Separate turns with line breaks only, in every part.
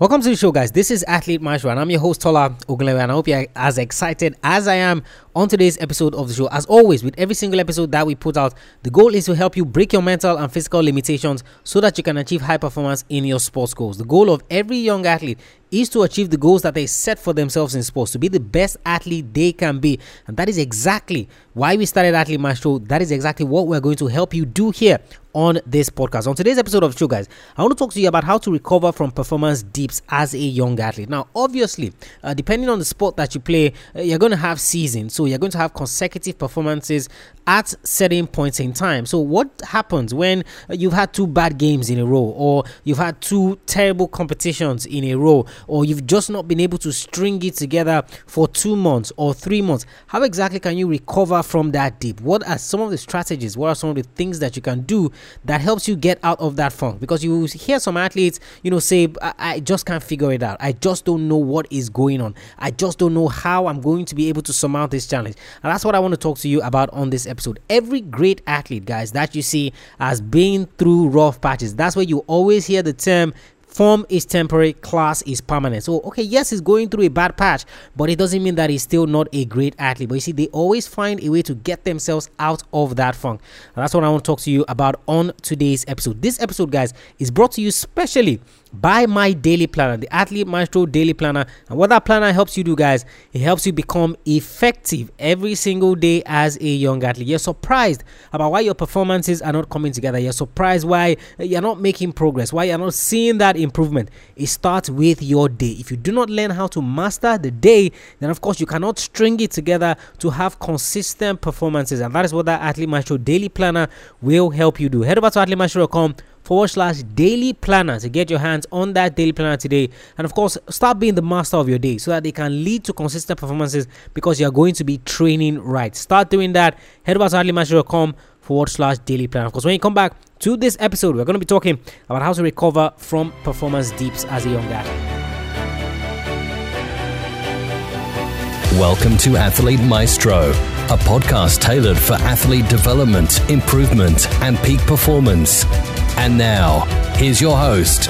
Welcome to the show, guys. This is Athlete Maestro, and I'm your host, Tola Ogunlewe, and I hope you're as excited as I am on today's episode of the show. As always, with every single episode that we put out, the goal is to help you break your mental and physical limitations so that you can achieve high performance in your sports goals. The goal of every young athlete is to achieve the goals that they set for themselves in sports, to be the best athlete they can be. And that is exactly why we started Athlete Maestro. That is exactly what we're going to help you do here on this podcast. On today's episode of the show, guys, I want to talk to you about how to recover from performance dips as a young athlete. Now, obviously, uh, depending on the sport that you play, uh, you're going to have seasons. So you're going to have consecutive performances at certain points in time. So what happens when you've had two bad games in a row or you've had two terrible competitions in a row or you've just not been able to string it together for 2 months or 3 months? How exactly can you recover from that dip? What are some of the strategies? What are some of the things that you can do that helps you get out of that funk because you hear some athletes you know say I, I, just can't figure it out i just don't know what is going on i just don't know how i'm going to be able to surmount this challenge and that's what i want to talk to you about on this episode every great athlete guys that you see has been through rough patches that's where you always hear the term Form is temporary, class is permanent. So, okay, yes, he's going through a bad patch, but it doesn't mean that he's still not a great athlete. But you see, they always find a way to get themselves out of that funk. And that's what I want to talk to you about on today's episode. This episode, guys, is brought to you specially by my daily planner, the Athlete Maestro Daily Planner. And what that planner helps you do, guys, it helps you become effective every single day as a young athlete. You're surprised about why your performances are not coming together. You're surprised why you're not making progress, why you're not seeing that improvement. It starts with your day. If you do not learn how to master the day, then of course you cannot string it together to have consistent performances. And that is what that Athlete Maestro Daily Planner will help you do. Head over to athletemaestro.com forward slash daily planner to get your hands on that daily planner today. And of course, start being the master of your day so that they can lead to consistent performances because you're going to be training right. Start doing that. Head over to athletemaestro.com forward slash daily planner. Of course, when you come back to this episode, we're going to be talking about how to recover from performance dips as a young athlete.
Welcome to Athlete Maestro, a podcast tailored for athlete development, improvement, and peak performance. And now, here's your host,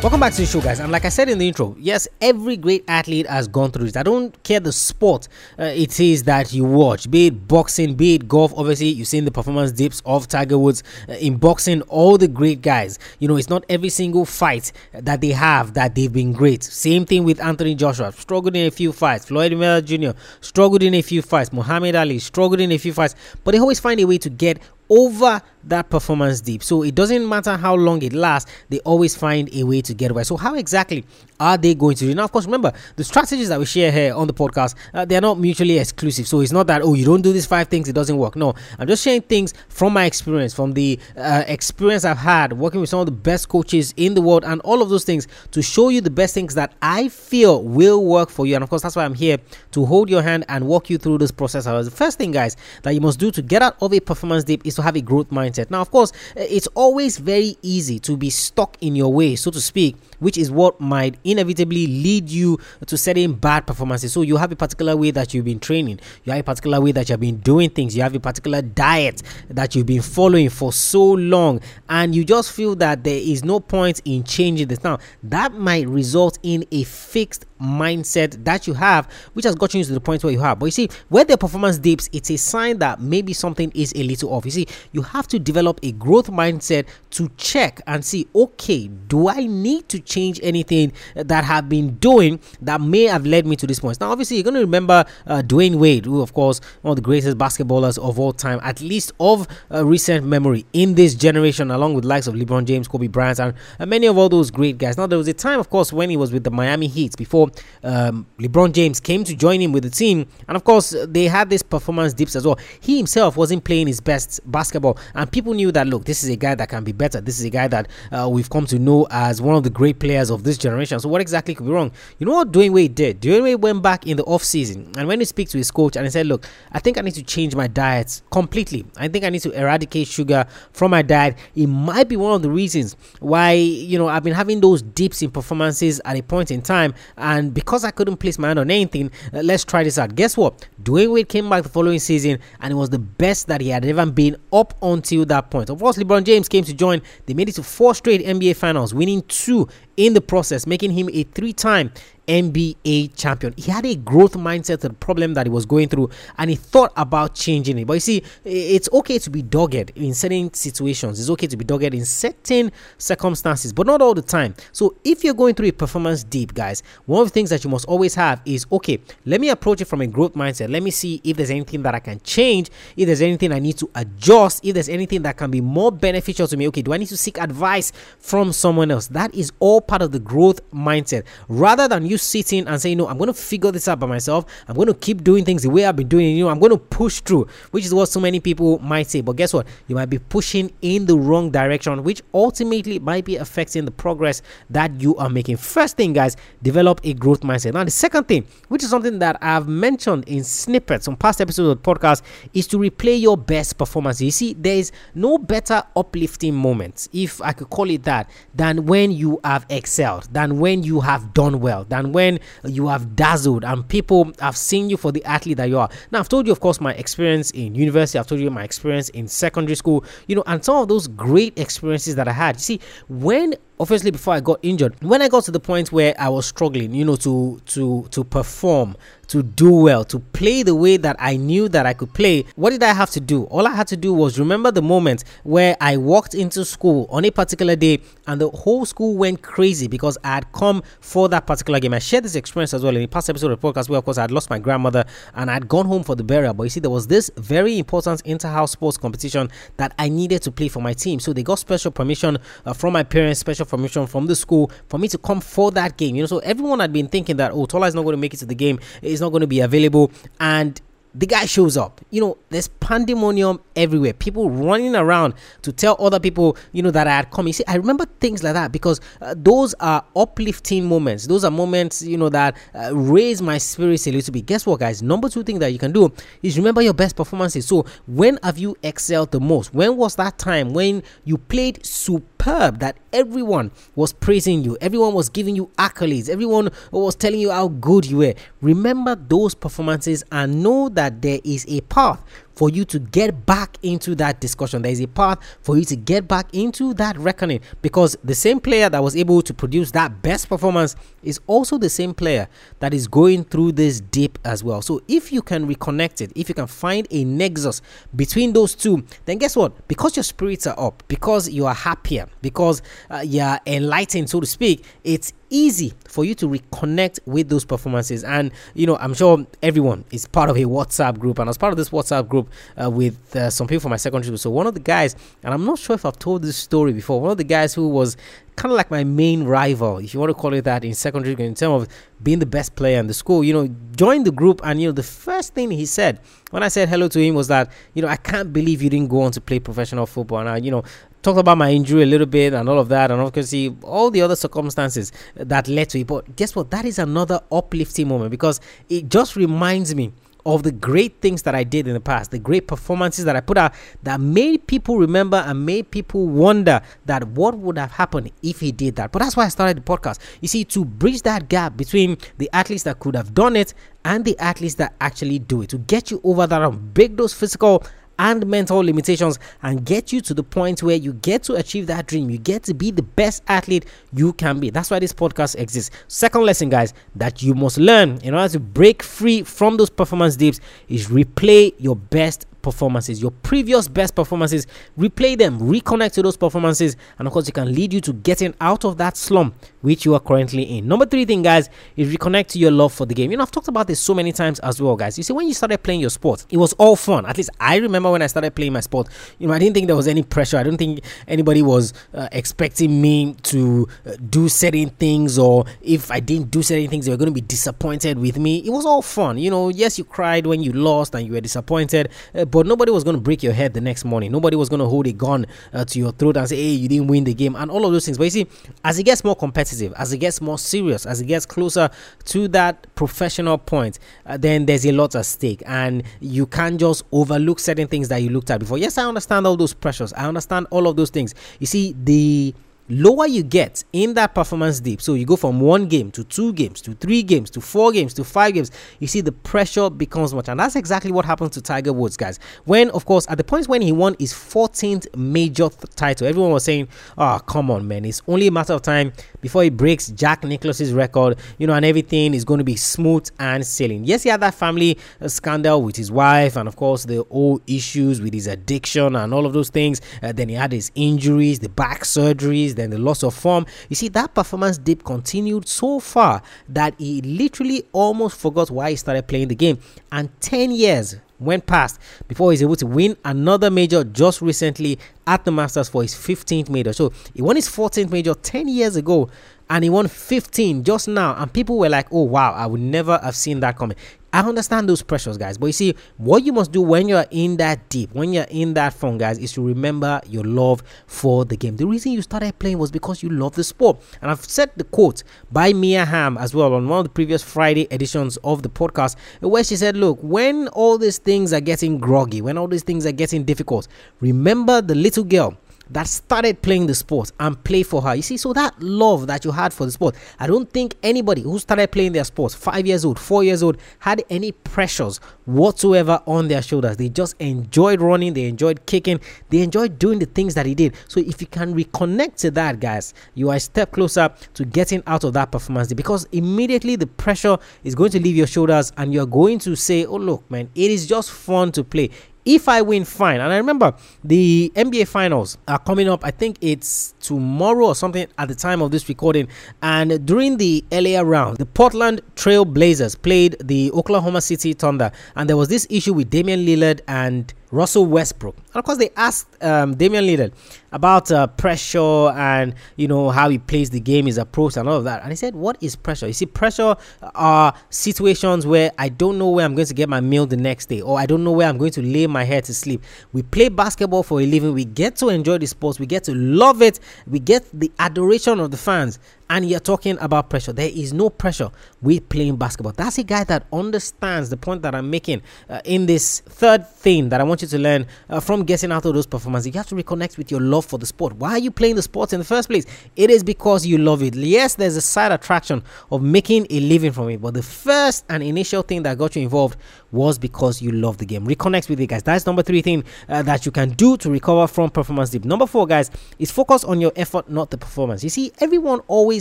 Welcome back to the show, guys. And like I said in the intro, yes, every great athlete has gone through this. I don't care the sport uh, it is that you watch, be it boxing, be it golf. Obviously, you've seen the performance dips of Tiger Woods uh, in boxing. All the great guys, you know, it's not every single fight that they have that they've been great. Same thing with Anthony Joshua, struggled in a few fights. Floyd Mayweather Jr. struggled in a few fights. Muhammad Ali struggled in a few fights, but they always find a way to get over that performance dip. So it doesn't matter how long it lasts, they always find a way to get away. So how exactly are they going to do? Now, of course, remember the strategies that we share here on the podcast, uh, they are not mutually exclusive. So it's not that, oh, you don't do these five things, it doesn't work. No, I'm just sharing things from my experience, from the uh, experience I've had working with some of the best coaches in the world, and all of those things to show you the best things that I feel will work for you. And of course, that's why I'm here to hold your hand and walk you through this process. The first thing, guys, that you must do to get out of a performance dip is to have a growth mindset. Now, of course, it's always very easy to be stuck in your way, so to speak, which is what might inevitably lead you to certain bad performances. So you have a particular way that you've been training, you have a particular way that you've been doing things, you have a particular diet that you've been following for so long, and you just feel that there is no point in changing this. Now, that might result in a fixed mindset that you have, which has gotten you to the point where you have. But you see, where the performance dips, it's a sign that maybe something is a little off. You see, you have to develop a growth mindset to check and see, okay, do I need to change anything that have been doing that may have led me to this point. Now, obviously, you're going to remember uh, Dwyane Wade, who, of course, one of the greatest basketballers of all time, at least of uh, recent memory in this generation, along with likes of LeBron James, Kobe Bryant, and, and many of all those great guys. Now, there was a time, of course, when he was with the Miami Heat before um, LeBron James came to join him with the team, and of course, they had this performance dips as well. He himself wasn't playing his best basketball, and people knew that look, this is a guy that can be better. This is a guy that uh, we've come to know as one of the great players of this generation. So what exactly could be wrong? You know what Dwyane Wade did? Dwyane Wade went back in the off season and when he speaks to his coach and he said, "Look, I think I need to change my diet completely. I think I need to eradicate sugar from my diet. It might be one of the reasons why you know I've been having those dips in performances at a point in time, and because I couldn't place my hand on anything, uh, let's try this out. Guess what? Dwyane Wade came back the following season and it was the best that he had ever been up until that point. Of course, LeBron James came to join. They made it to four straight NBA Finals, winning two in the process, making him a three-time NBA champion. He had a growth mindset to the problem that he was going through and he thought about changing it. But you see, it's okay to be dogged in certain situations, it's okay to be dogged in certain circumstances, but not all the time. So if you're going through a performance deep, guys, one of the things that you must always have is okay, let me approach it from a growth mindset. Let me see if there's anything that I can change, if there's anything I need to adjust, if there's anything that can be more beneficial to me. Okay, do I need to seek advice from someone else? That is all part of the growth mindset rather than you sitting and saying, No, I'm going to figure this out by myself. I'm going to keep doing things the way I've been doing. You know, I'm going to push through, which is what so many people might say. But guess what? You might be pushing in the wrong direction, which ultimately might be affecting the progress that you are making. First thing, guys, develop a growth mindset. Now, the second thing, which is something that I've mentioned in snippets on past episodes of the podcast, is to replay your best performance. You see, there is no better uplifting moment, if I could call it that, than when you have excelled, than when you have done well, than when you have dazzled and people have seen you for the athlete that you are. Now, I've told you, of course, my experience in university, I've told you my experience in secondary school, you know, and some of those great experiences that I had. You see, when obviously before I got injured, when I got to the point where I was struggling, you know, to to to perform, to do well, to play the way that I knew that I could play, what did I have to do? All I had to do was remember the moment where I walked into school on a particular day and the whole school went crazy because I had come for that particular game. I shared this experience as well in the past episode of the podcast where, of course, I had lost my grandmother and I had gone home for the burial. But you see, there was this very important inter-house sports competition that I needed to play for my team. So they got special permission uh, from my parents, special permission from the school for me to come for that game. You know, so everyone had been thinking that, oh, Tola is not going to make it to the game, is not going to be available. And the guy shows up. You know, there's pandemonium everywhere. People running around to tell other people, you know, that I had come. You see, I remember things like that because uh, those are uplifting moments. Those are moments, you know, that uh, raise my spirits a little bit. Guess what, guys? Number two thing that you can do is remember your best performances. So, when have you excelled the most? When was that time when you played superb that everyone was praising you? Everyone was giving you accolades. Everyone was telling you how good you were. Remember those performances and know that there is a path for you to get back into that discussion. There is a path for you to get back into that reckoning because the same player that was able to produce that best performance is also the same player that is going through this dip as well. So if you can reconnect it, if you can find a nexus between those two, then guess what? Because your spirits are up, because you are happier, because uh, you're enlightened, so to speak, it's easy for you to reconnect with those performances. And you know i'm sure everyone is part of a whatsapp group. And as part of this whatsapp group uh, with uh, some people from my secondary school. So one of the guys and i'm not sure if i've told this story before one of the guys who was kind of like my main rival if you want to call it that in secondary in terms of being the best player in the school you know joined the group. And you know the first thing he said when i said hello to him was that you know i can't believe you didn't go on to play professional football. And I, you know talked about my injury a little bit and all of that, and obviously all the other circumstances that led to it. But guess what? That is another uplifting moment because it just reminds me of the great things that I did in the past, the great performances that I put out that made people remember and made people wonder that what would have happened if he did that. But that's why I started the podcast. You see, to bridge that gap between the athletes that could have done it and the athletes that actually do it, to get you over that and break those physical and mental limitations and get you to the point where you get to achieve that dream. You get to be the best athlete you can be. That's why this podcast exists. Second lesson, guys, that you must learn in order to break free from those performance dips is replay your best performances, your previous best performances, replay them, reconnect to those performances, and of course, it can lead you to getting out of that slump which you are currently in. Number three thing, guys, is reconnect to your love for the game. You know, I've talked about this so many times as well, guys. You see, when you started playing your sport, it was all fun. At least I remember when I started playing my sport, you know, I didn't think there was any pressure. I don't think anybody was uh, expecting me to uh, do certain things, or if I didn't do certain things, they were going to be disappointed with me. It was all fun. You know, yes, you cried when you lost and you were disappointed, uh, but but nobody was going to break your head the next morning. Nobody was going to hold a gun uh, to your throat and say, "Hey, you didn't win the game," and all of those things. But you see, as it gets more competitive, as it gets more serious, as it gets closer to that professional point, uh, then there's a lot at stake, and you can't just overlook certain things that you looked at before. Yes, I understand all those pressures. I understand all of those things. You see, the lower you get in that performance dip. So you go from one game to two games to three games to four games to five games you see the pressure becomes much. And that's exactly what happened to tiger woods guys. When of course at the point when he won his 14th major title everyone was saying oh come on man. It's only a matter of time before he breaks jack nicklaus's record you know and everything is going to be smooth and sailing. Yes he had that family uh, scandal with his wife and of course the old issues with his addiction and all of those things. Uh, then he had his injuries the back surgeries then the loss of form. You see, that performance dip continued so far that he literally almost forgot why he started playing the game. And 10 years went past before he's able to win another major just recently at the Masters for his 15th major. So he won his 14th major 10 years ago and he won 15 just now. And people were like, oh, wow, I would never have seen that coming. I understand those pressures, guys. But you see, what you must do when you're in that deep, when you're in that fun, guys, is to remember your love for the game. The reason you started playing was because you love the sport. And I've said the quote by Mia Hamm as well on one of the previous Friday editions of the podcast, where she said, Look, when all these things are getting groggy, when all these things are getting difficult, remember the little girl that started playing the sport and play for her. You see, so that love that you had for the sport, I don't think anybody who started playing their sport five years old, four years old, had any pressures whatsoever on their shoulders. They just enjoyed running, they enjoyed kicking, they enjoyed doing the things that he did. So if you can reconnect to that, guys, you are a step closer to getting out of that performance because immediately the pressure is going to leave your shoulders and you're going to say, Oh, look, man, it is just fun to play. If I win, fine. And I remember the NBA finals are coming up. I think it's tomorrow or something at the time of this recording. And during the earlier round, the Portland Trail Blazers played the Oklahoma City Thunder. And there was this issue with Damian Lillard and Russell Westbrook. And of course, they asked um, Damian Lillard about uh, pressure and you know how he plays the game, his approach, and all of that. And he said, "What is pressure? You see, pressure are situations where I don't know where I'm going to get my meal the next day, or I don't know where I'm going to lay my head to sleep. We play basketball for a living. We get to enjoy the sports. We get to love it. We get the adoration of the fans and you're talking about pressure. There is no pressure with playing basketball. That's a guy that understands the point that I'm making uh, in this third thing that I want you to learn uh, from getting out of those performances. You have to reconnect with your love for the sport. Why are you playing the sport in the first place? It is because you love it. Yes, there's a side attraction of making a living from it, but the first and initial thing that got you involved was because you love the game. Reconnect with it, guys. That's number three thing uh, that you can do to recover from performance dip. Number four, guys, is focus on your effort, not the performance. You see, everyone always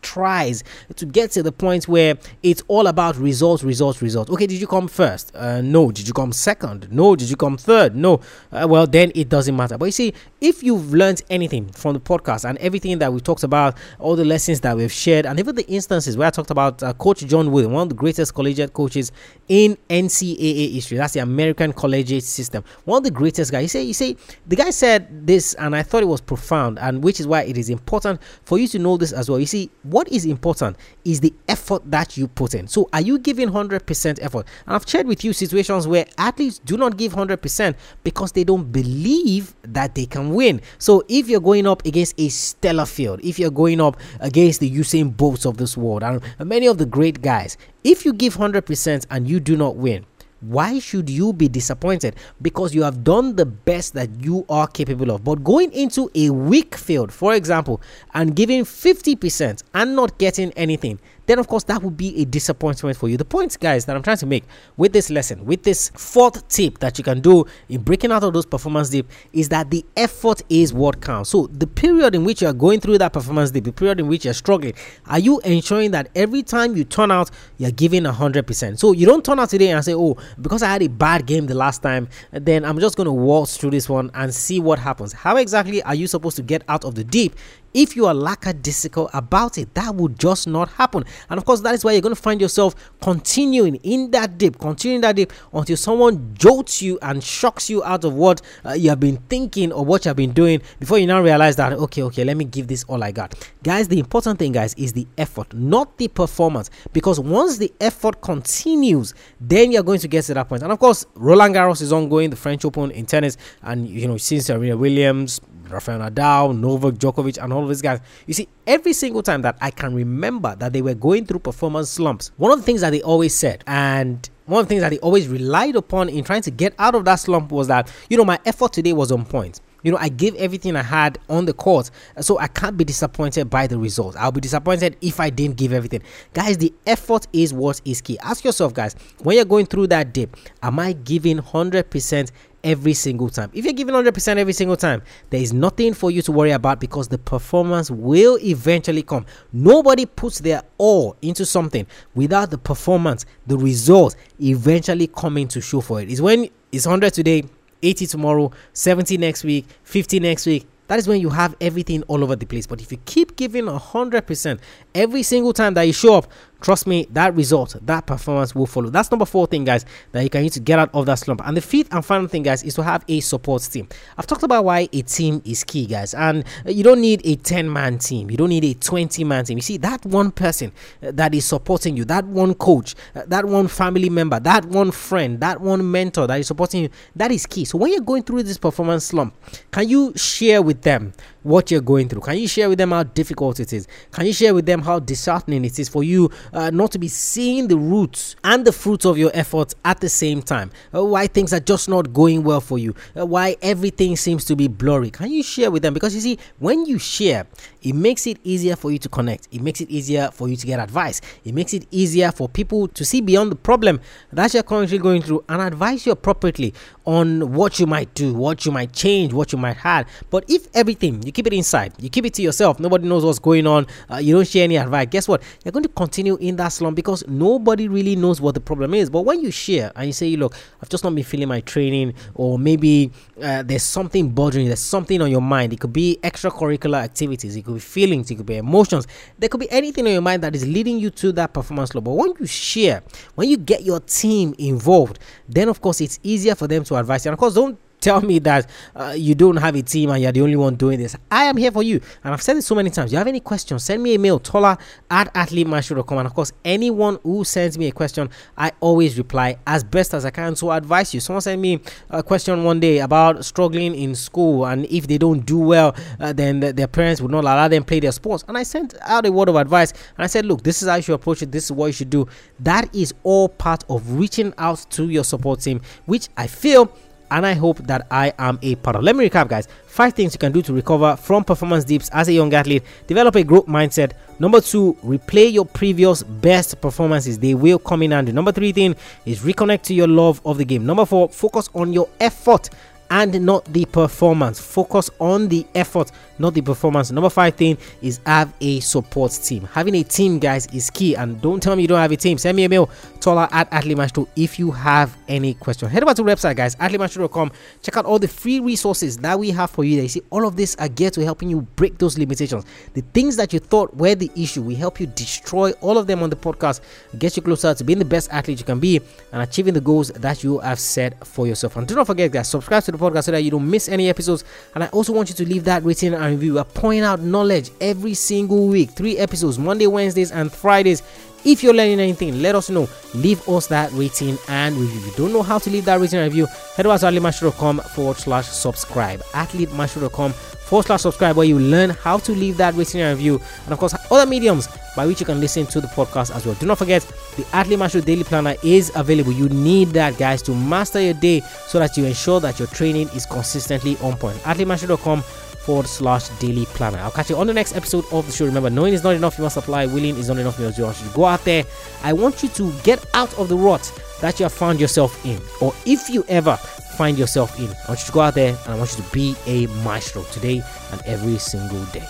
tries to get to the point where it's all about results, results, results. Okay, did you come first? Uh, no. Did you come second? No. Did you come third? No. Uh, well, then it doesn't matter. But you see, if you've learned anything from the podcast and everything that we've talked about, all the lessons that we've shared, and even the instances where I talked about uh, Coach John Wooden, one of the greatest collegiate coaches in NCAA history. That's the American collegiate system. One of the greatest guys. You say, you say, the guy said this, and I thought it was profound, and which is why it is important for you to know this as well. You see, what is important is the effort that you put in. So, are you giving 100% effort? And I've shared with you situations where athletes do not give 100% because they don't believe that they can win. So, if you're going up against a stellar field, if you're going up against the Usain Bolts of this world, and many of the great guys, if you give 100% and you do not win, why should you be disappointed? Because you have done the best that you are capable of. But going into a weak field, for example, and giving 50% and not getting anything, then of course that would be a disappointment for you. The point, guys, that I'm trying to make with this lesson, with this fourth tip that you can do in breaking out of those performance dip, is that the effort is what counts. So the period in which you are going through that performance dip, the period in which you're struggling, are you ensuring that every time you turn out, you're giving hundred percent? So you don't turn out today and say, "Oh, because I had a bad game the last time, then I'm just going to waltz through this one and see what happens." How exactly are you supposed to get out of the deep if you are lackadaisical about it, that will just not happen. And of course, that is why you're going to find yourself continuing in that dip, continuing that dip until someone jolts you and shocks you out of what uh, you have been thinking or what you have been doing before you now realize that, okay, okay, let me give this all I got. Guys, the important thing, guys, is the effort, not the performance. Because once the effort continues, then you're going to get to that point. And of course, Roland Garros is ongoing, the French Open in tennis, and you know, since Serena Williams, Rafael Nadal, Novak Djokovic, and all these guys. You see, every single time that I can remember that they were going through performance slumps, one of the things that they always said, and one of the things that they always relied upon in trying to get out of that slump was that, you know, my effort today was on point. You know, I gave everything I had on the court, so I can't be disappointed by the results. I'll be disappointed if I didn't give everything. Guys, the effort is what is key. Ask yourself, guys, when you're going through that dip, am I giving 100% every single time. If you're giving 100% every single time, there is nothing for you to worry about because the performance will eventually come. Nobody puts their all into something without the performance, the results eventually coming to show for it. Is when it's 100 today, 80 tomorrow, 70 next week, 50 next week. That is when you have everything all over the place. But if you keep giving 100% every single time that you show up, Trust me, that result, that performance will follow. That's number four thing, guys, that you can use to get out of that slump. And the fifth and final thing, guys, is to have a support team. I've talked about why a team is key, guys, and you don't need a 10 man team, you don't need a 20 man team. You see, that one person uh, that is supporting you, that one coach, uh, that one family member, that one friend, that one mentor that is supporting you, that is key. So when you're going through this performance slump, can you share with them what you're going through? Can you share with them how difficult it is? Can you share with them how disheartening it is for you uh, not to be seeing the roots and the fruits of your efforts at the same time. Uh, why things are just not going well for you. Uh, why everything seems to be blurry. Can you share with them? Because you see, when you share, it makes it easier for you to connect. It makes it easier for you to get advice. It makes it easier for people to see beyond the problem that you're currently going through and advise you appropriately on what you might do, what you might change, what you might have. But if everything you keep it inside, you keep it to yourself, nobody knows what's going on, uh, you don't share any advice, guess what? You're going to continue in that slump because nobody really knows what the problem is. But when you share and you say, look, I've just not been feeling my training, or maybe uh, there's something bothering you, there's something on your mind. It could be extracurricular activities, it could be feelings, it could be emotions, there could be anything on your mind that is leading you to that performance slump. But when you share, when you get your team involved, then of course it's easier for them to advise you. And of course, don't tell me that uh, you don't have a team and you're the only one doing this. I am here for you. And I've said it so many times. You have any questions, send me a mail, tola at athletemaestro.com. And of course, anyone who sends me a question, I always reply as best as I can to advise you. Someone sent me a question one day about struggling in school and if they don't do well, uh, then the, their parents would not allow them play their sports. And I sent out a word of advice and I said, look, this is how you should approach it. This is what you should do. That is all part of reaching out to your support team, which I feel and I hope that I am a part of. Let me recap, guys. Five things you can do to recover from performance dips as a young athlete. Develop a growth mindset. Number two, replay your previous best performances. They will come in handy. Number three thing is reconnect to your love of the game. Number four, focus on your effort and not the performance. Focus on the effort, not the performance. Number five thing is have a support team. Having a team, guys, is key. And don't tell me you don't have a team. Send me a mail, Tola at Athlete if you have any question. Head over to the website, guys, athletemaestro.com. Check out all the free resources that we have for you. There. You see, all of this are geared to helping you break those limitations. The things that you thought were the issue, we help you destroy all of them on the podcast, get you closer to being the best athlete you can be and achieving the goals that you have set for yourself. And do not forget, guys, subscribe to the podcast so that you don't miss any episodes. And I also want you to leave that rating and review. Point out knowledge every single week. Three episodes, Monday, Wednesdays, and Fridays. If you're learning anything, let us know. Leave us that rating and review. If you don't know how to leave that rating and review, head over to athletemaestro.com forward slash subscribe. Athletemaestro.com forward slash subscribe where you learn how to leave that rating and review. And of course, other mediums by which you can listen to the podcast as well. Do not forget the Athlete Maestro Daily Planner is available. You need that, guys, to master your day so that you ensure that your training is consistently on point. AthleteMaestro.com forward slash daily planner. I'll catch you on the next episode of the show. Remember, knowing is not enough, you must apply. Willing is not enough, you must do. You go out there. I want you to get out of the rut that you have found yourself in, or if you ever find yourself in, I want you to go out there and I want you to be a maestro today and every single day.